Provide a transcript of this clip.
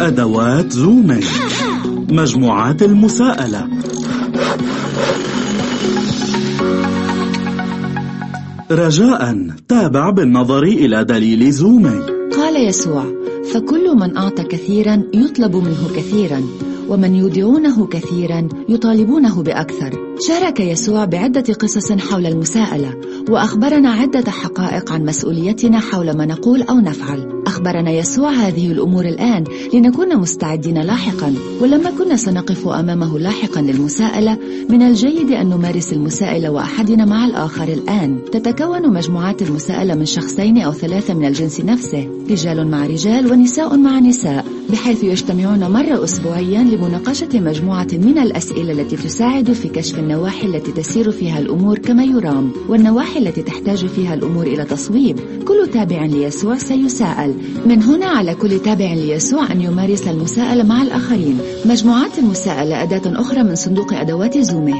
أدوات زومي مجموعات المساءلة. رجاء تابع بالنظر إلى دليل زومي قال يسوع فكل من أعطى كثيرا يطلب منه كثيرا ومن يودعونه كثيرا يطالبونه بأكثر. شارك يسوع بعدة قصص حول المساءلة وأخبرنا عدة حقائق عن مسؤوليتنا حول ما نقول أو نفعل. أخبرنا يسوع هذه الأمور الآن لنكون مستعدين لاحقا ولما كنا سنقف أمامه لاحقا للمساءلة. من الجيد أن نمارس المساءلة وأحدنا مع الآخر الآن. تتكون مجموعات المساءلة من شخصين أو ثلاثة من الجنس نفسه رجال مع رجال ونساء مع نساء بحيث يجتمعون مرة أسبوعيا لمناقشة مجموعة من الأسئلة التي تساعد في كشف النواحي التي تسير فيها الأمور كما يرام والنواحي التي تحتاج فيها الأمور إلى تصويب. كل تابع ليسوع سيساءل. من هنا على كل تابع ليسوع أن يمارس المساءلة مع الآخرين. مجموعات المساءلة أداة أخرى من صندوق أدوات زومه.